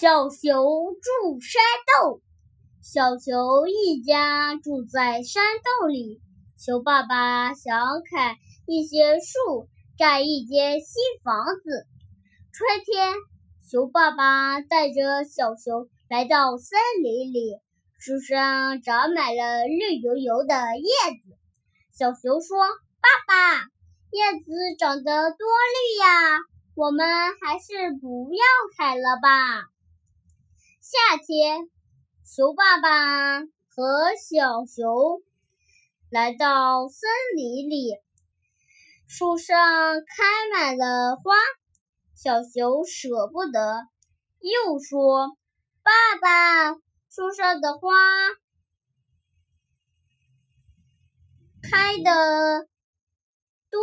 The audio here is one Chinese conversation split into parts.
小熊住山洞。小熊一家住在山洞里。熊爸爸想砍一些树，盖一间新房子。春天，熊爸爸带着小熊来到森林里，树上长满了绿油油的叶子。小熊说：“爸爸，叶子长得多绿呀，我们还是不要砍了吧。”夏天，熊爸爸和小熊来到森林里，树上开满了花。小熊舍不得，又说：“爸爸，树上的花开的多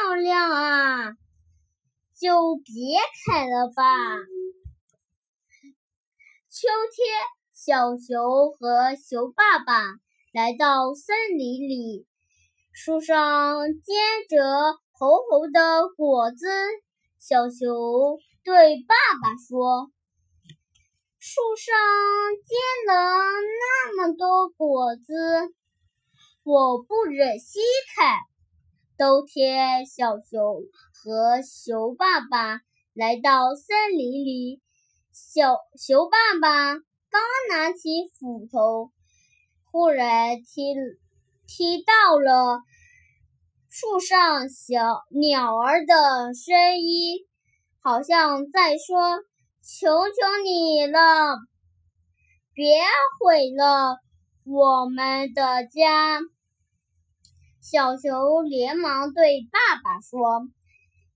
漂亮啊，就别开了吧。”秋天，小熊和熊爸爸来到森林里，树上结着红红的果子。小熊对爸爸说：“树上结了那么多果子，我不忍心砍。”冬天，小熊和熊爸爸来到森林里。小熊爸爸刚拿起斧头，忽然听听到了树上小鸟儿的声音，好像在说：“求求你了，别毁了我们的家。”小熊连忙对爸爸说：“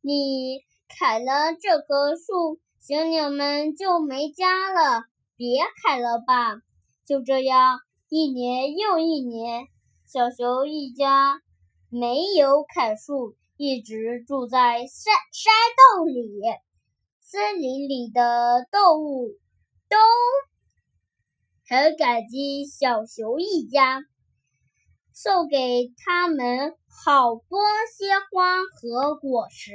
你砍了这棵树。”小鸟们就没家了，别砍了吧。就这样，一年又一年，小熊一家没有砍树，一直住在山山洞里。森林里的动物都很感激小熊一家，送给他们好多鲜花和果实。